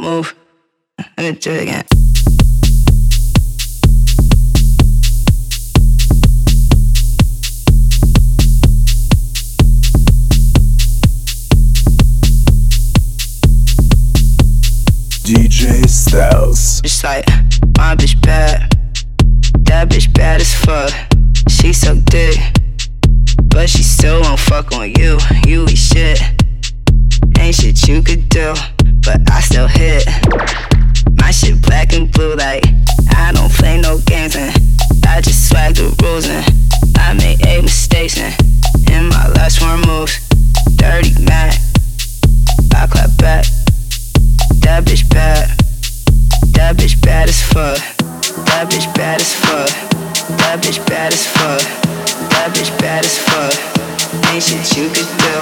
move. Let me do it again. DJ Styles. Just like my bitch bad, that bitch bad as fuck. She so dick, but she still won't fuck on you. You eat shit, ain't shit you could do, but I still hit. My shit black and blue, like I don't play no games, and I just swag the rules, and I made eight mistakes, and in my last one moves, dirty Mac, I clap back. That bitch bad. That bitch bad as fuck. That bitch bad as fuck. That bitch bad as fuck. That bitch bad as fuck. You could do.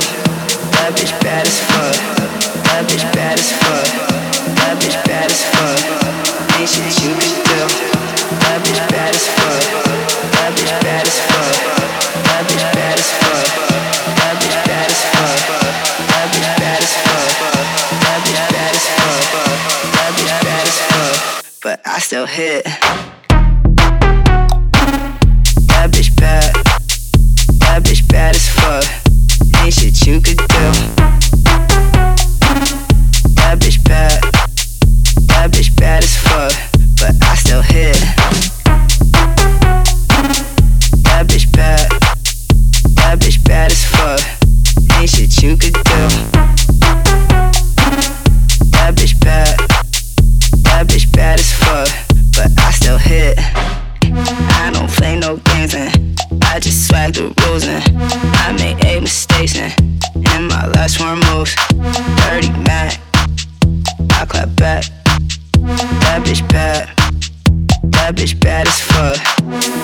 That bitch bad as fuck. That bitch bad as fuck. That bitch bad as fuck. You could do. That bitch bad as fuck. That bitch bad as fuck. That bitch bad as fuck. That bitch bad as fuck. That bitch bad as fuck. That bitch bad as fuck. But I still hit. That bitch bad. That bitch bad as fuck. Ain't shit you could do. That bitch bad. That bitch bad as fuck. That bitch bad as fuck.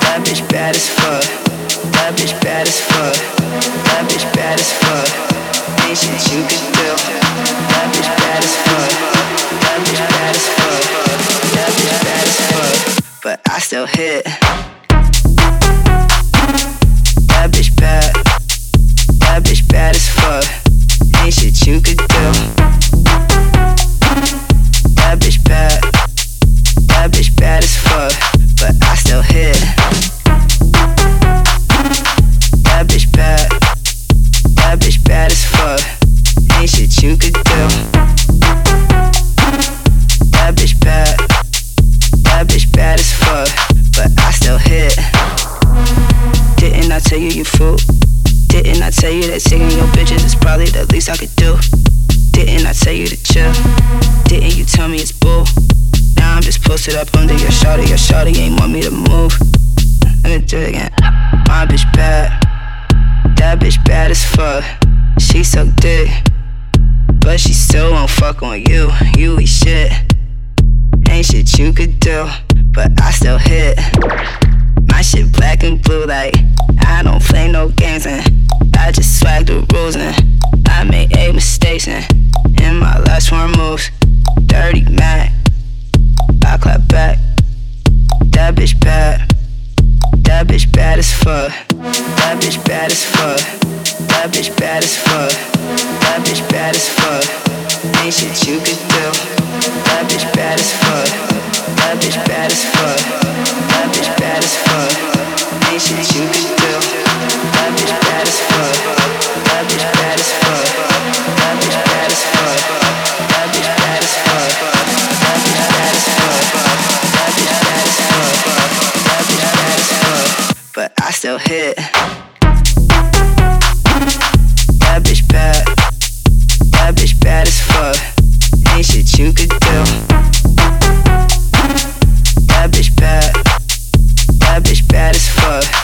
That bitch bad as fuck. That bitch bad as fuck. That bitch bad as fuck. Ain't shit you could do. That bitch bad as fuck. That bitch bad as fuck. That bitch bad as fuck. But I still hit. That bitch bad. That bitch bad as fuck. Ain't shit you could do. That bitch bad. Bitch bad as fuck. But I still hit. That bitch bad. That bitch bad as fuck. Ain't shit you could do. That bitch bad. That bitch bad as fuck. But I still hit. Didn't I tell you you fool? Didn't I tell you that taking your bitches is probably the least I could do? Didn't I tell you to chill? Didn't you tell me it's bull? Now I'm just posted up under your shawty. Your shawty ain't want me to move. Let me do it again. My bitch bad. That bitch bad as fuck. She so dick. But she still won't fuck on you. You eat shit. Ain't shit you could do. But I still hit. My shit black and blue, like I don't play no games, and I just swag the rules, and I made eight mistakes, and in my last one moves, dirty Mac. I clap back. That bitch bad. That bitch bad as fuck. That bitch bad as fuck. That bitch bad as fuck. That bitch bad as fuck. Shit you could do. That bitch bad as fuck. That bitch bad as fuck. That bitch bad as fuck. Shit you could do. That bitch bad as fuck. That bitch bad as fuck. That bitch bad as fuck. That bitch bad as fuck. That bitch bad as fuck. That bitch bad as fuck. That bitch bad as fuck. But I still hit. That bitch bad. That bitch bad as fuck. Ain't shit you could do. That bitch bad. That bitch bad as fuck.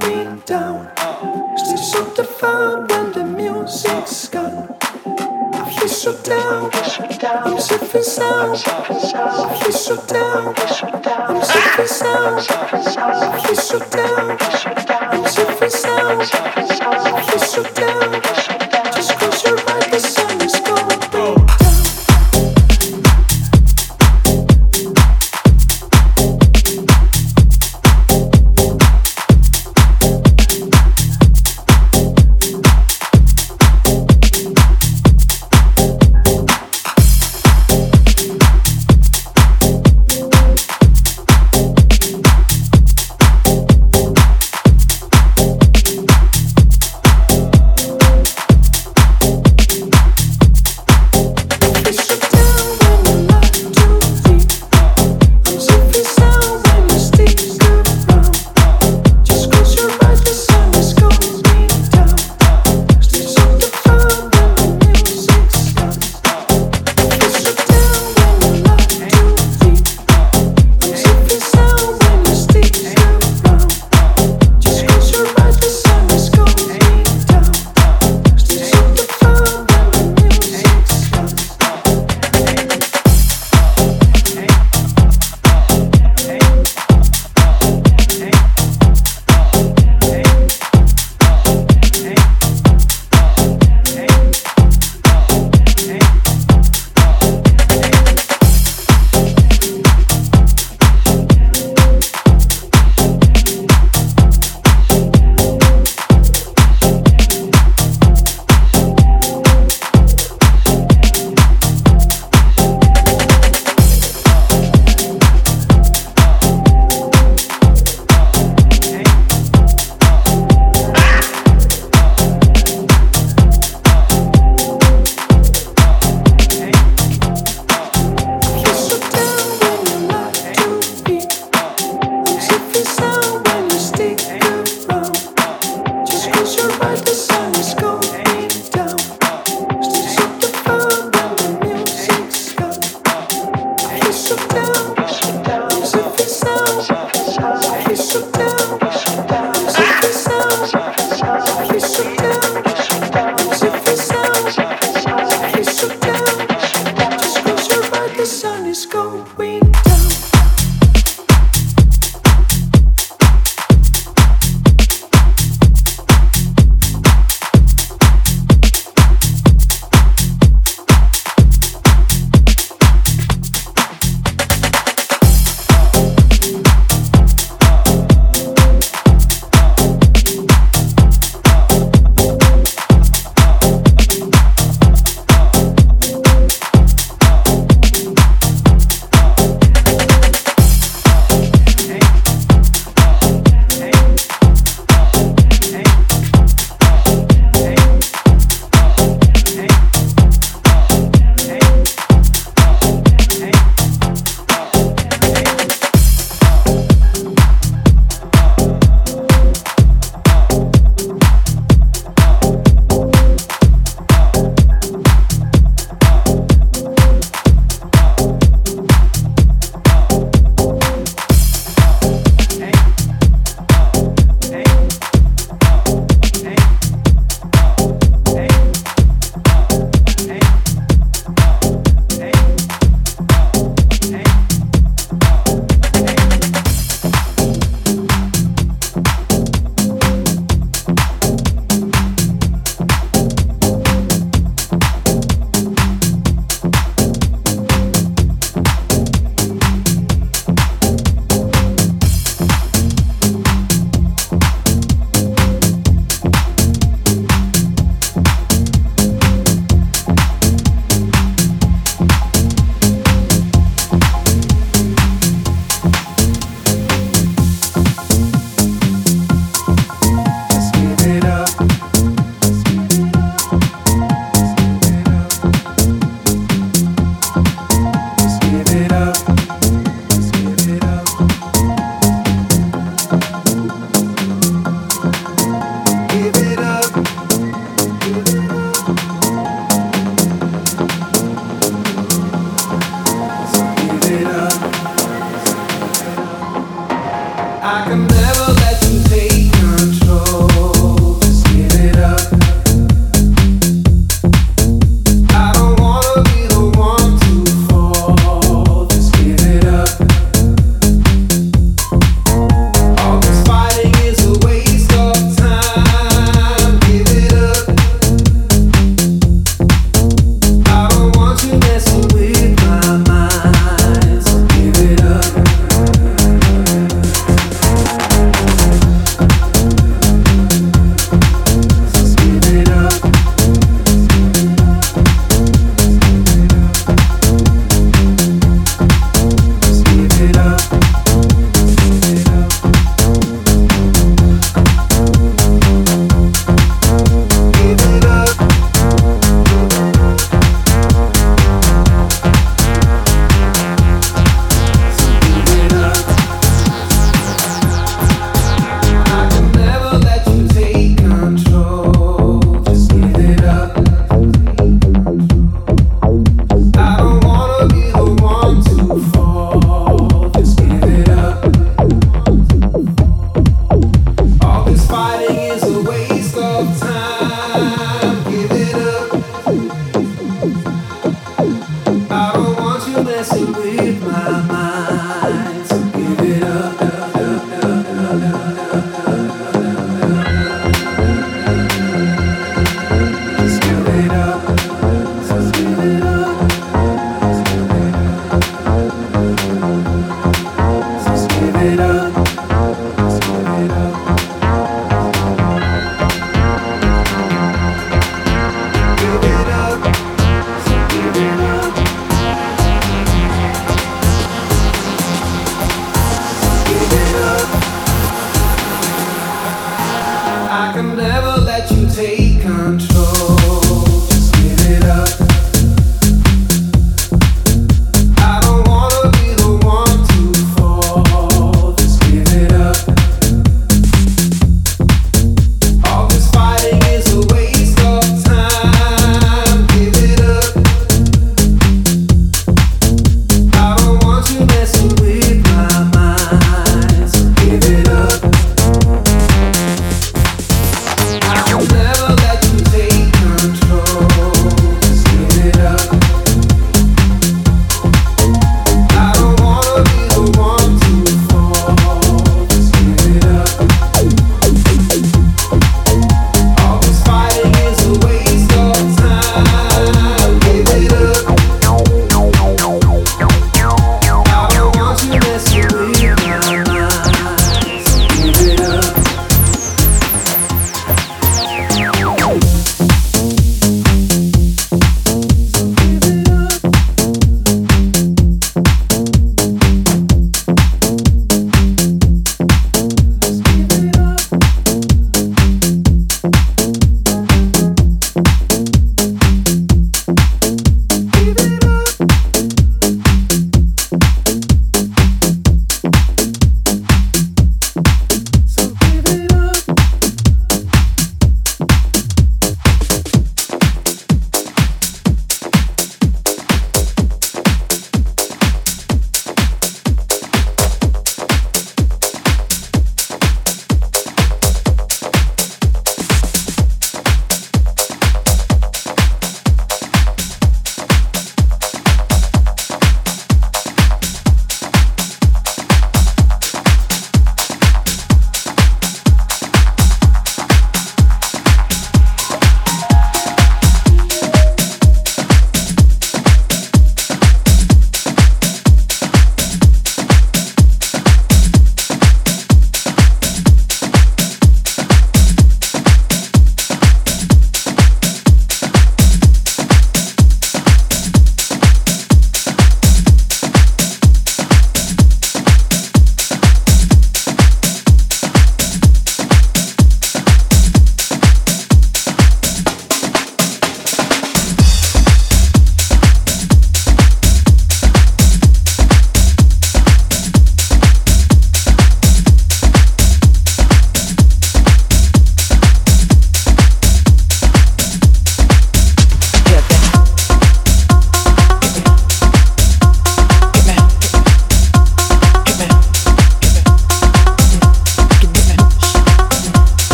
Going down. Still so defined when the music's gone. I feel so down, I'm safe and sound. I feel so down, I'm safe and sound. I feel so down, I'm safe and sound. I feel so down.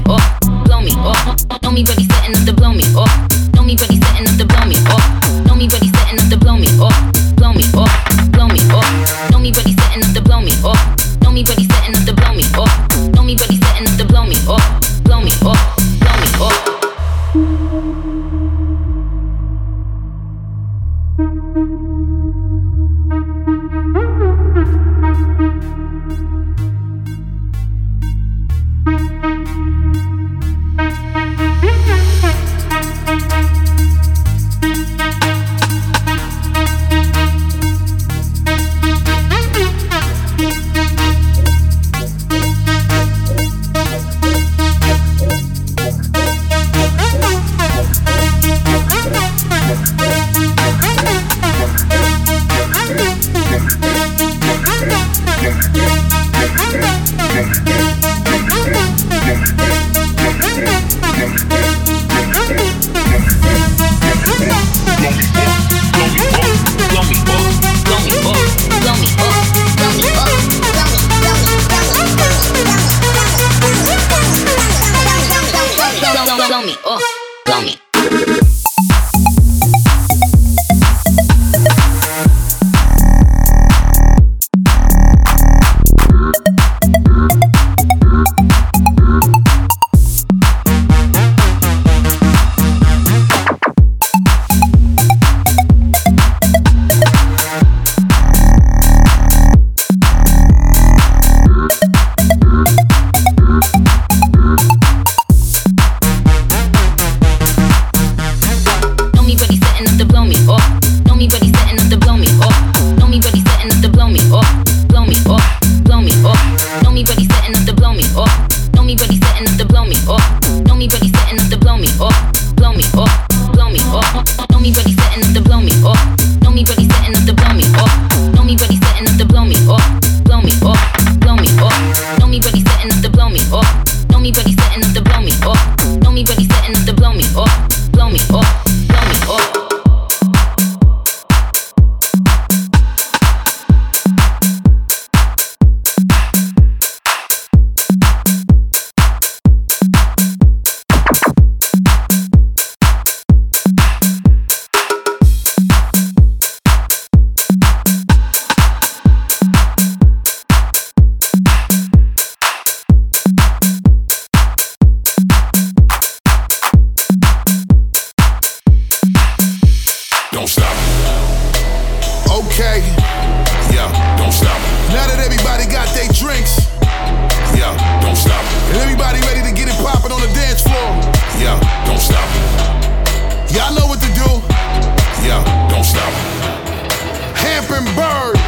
blow me off, blow me off, blow me, blow okay? Yeah, don't stop. Now that everybody got their drinks. Yeah, don't stop. And everybody ready to get it poppin' on the dance floor. Yeah, don't stop. Y'all know what to do. Yeah, don't stop. Hampton Bird.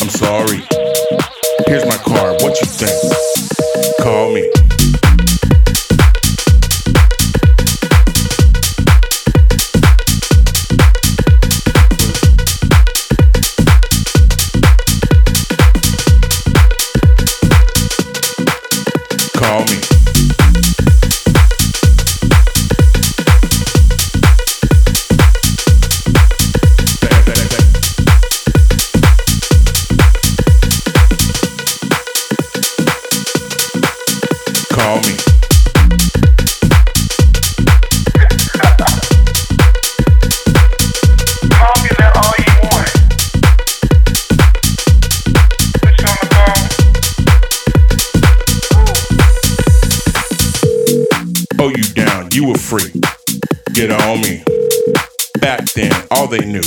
I'm sorry. Here's my card. What you think? Call me. they knew.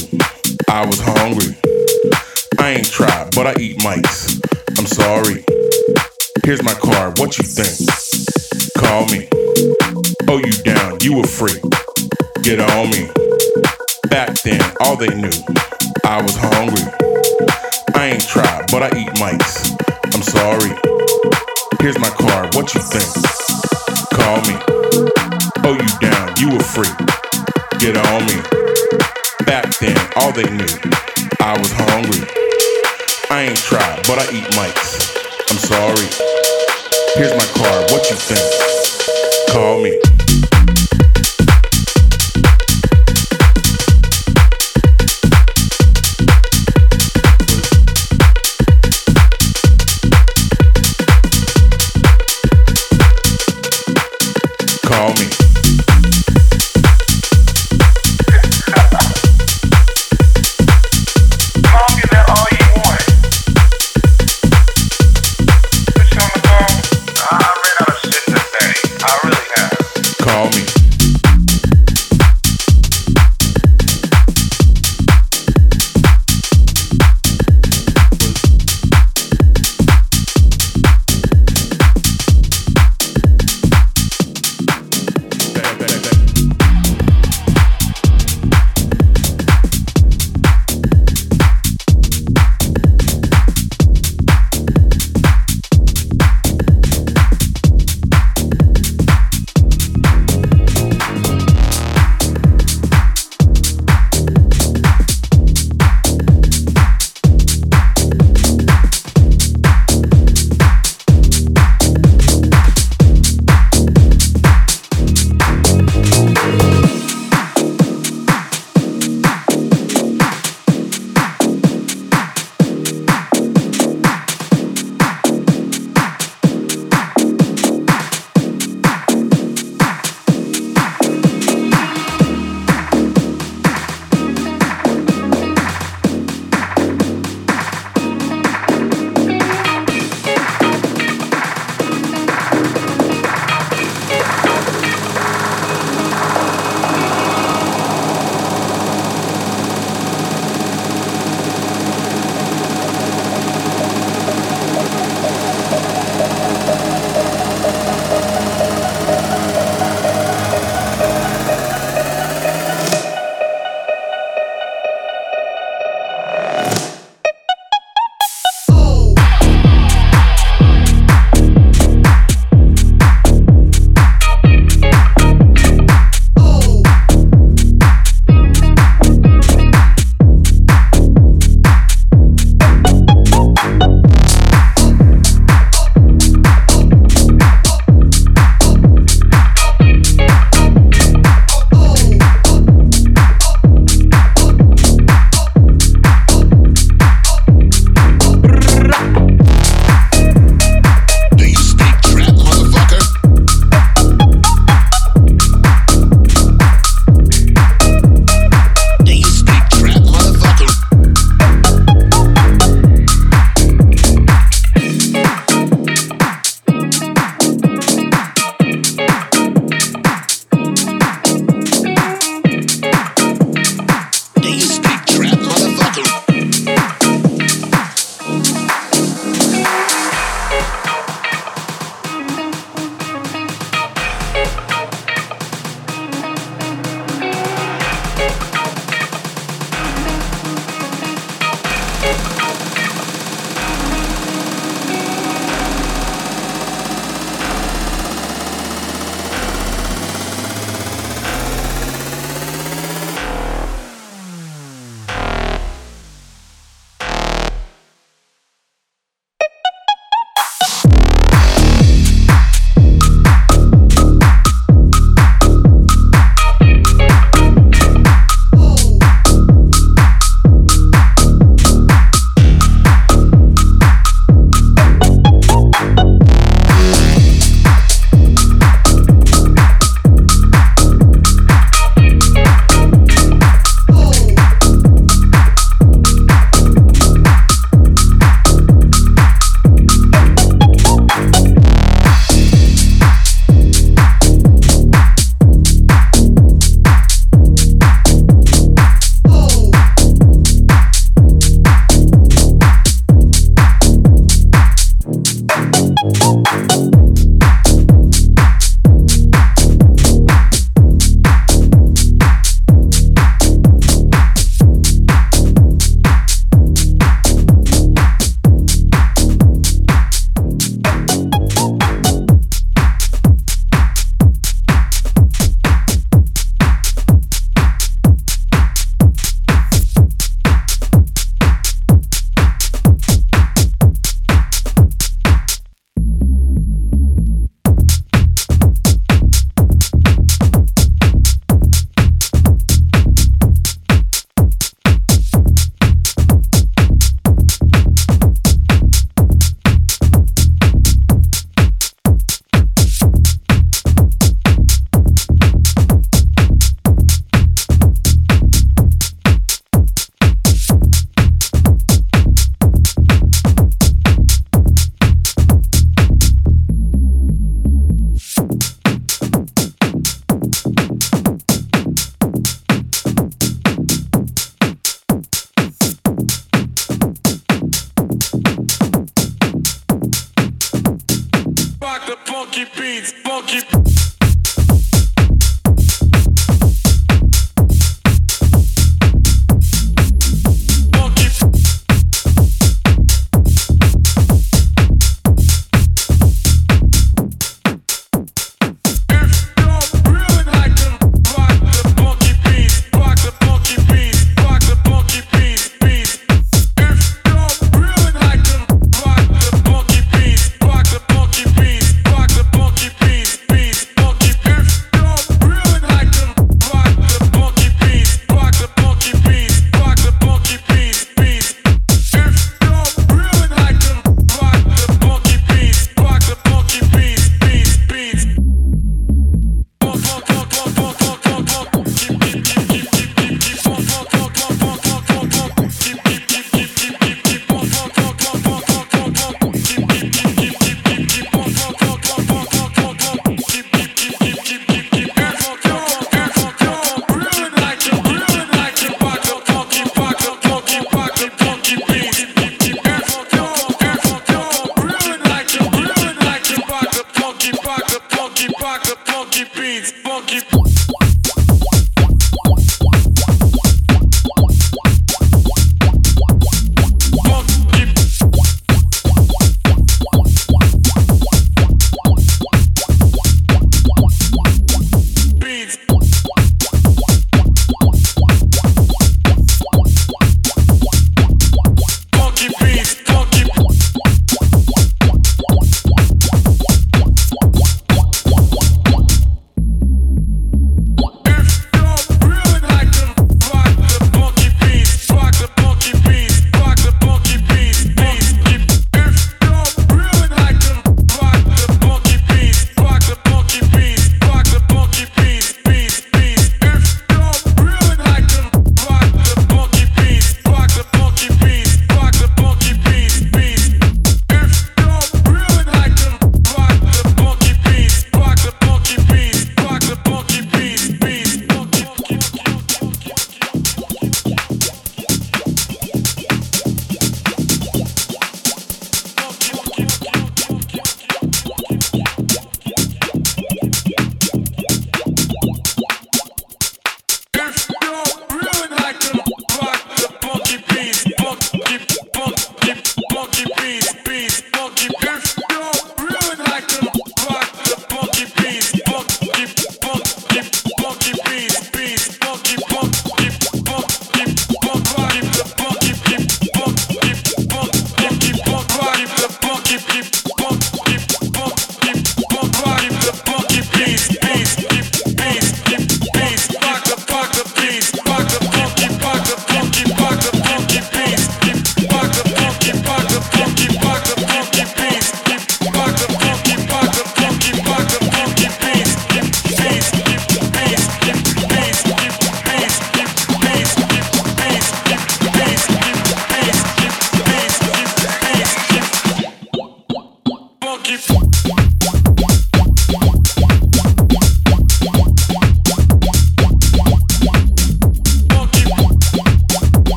but I eat Mike.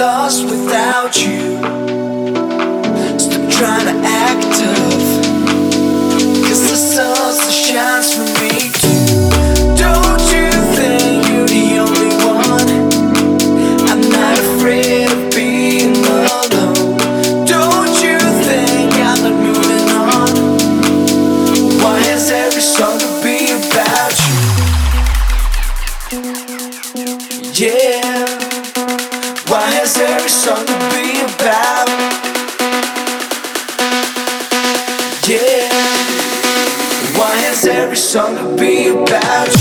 lost without you. Stop trying to song be about you.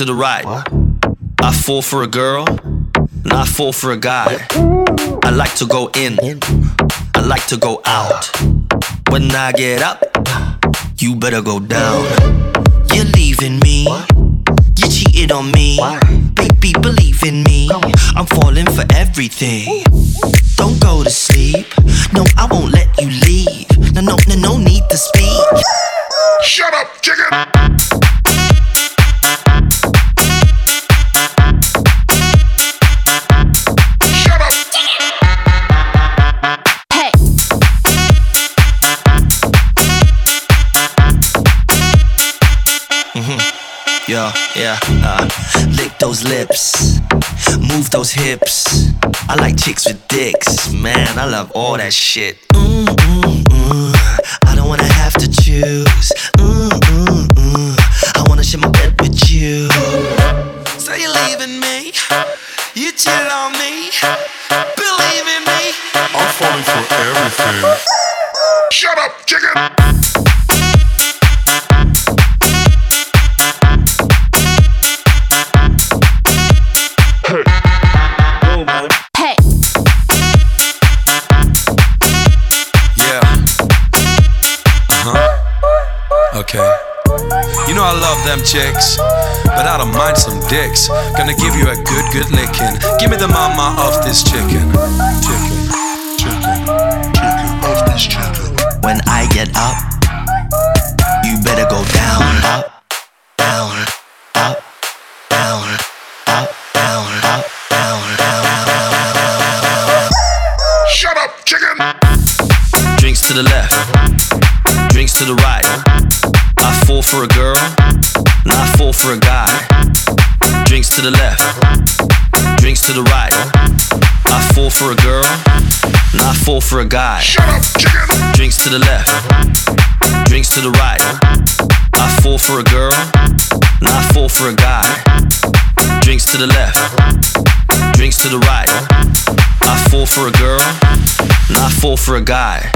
To the right. I fall for a girl, and I fall for a guy. I like to go in, I like to go out. When I get up, you better go down. You're leaving me, you cheated on me. Baby, believe in me, I'm falling for everything. Don't go to sleep, no, I won't let you leave. All that shit. Mm, mm, mm. I don't wanna have to choose. Mm, mm, mm. I wanna share my bed with you. So you're leaving me? You cheat on me? Believe in me? I'm falling for everything. Shut up, chicken! Them chicks, but I don't mind some dicks. Gonna give you a good, good licking. Give me the mama of this chicken. Chicken. Chicken. Chicken of this chicken. When I get up, you better go down, up, down, up, down, up, down, up, down, down, down, down, down, down, down. Shut up, chicken! Drinks to the left, drinks to the right. I fall for a girl, and I fall for a guy. Drinks to the left, drinks to the right. I fall for a girl, and I fall for a guy. Shut up! Drinks to the left, drinks to the right. I fall for a girl, and I fall for a guy. Drinks to the left, drinks to the right. I fall for a girl, and I fall for a guy.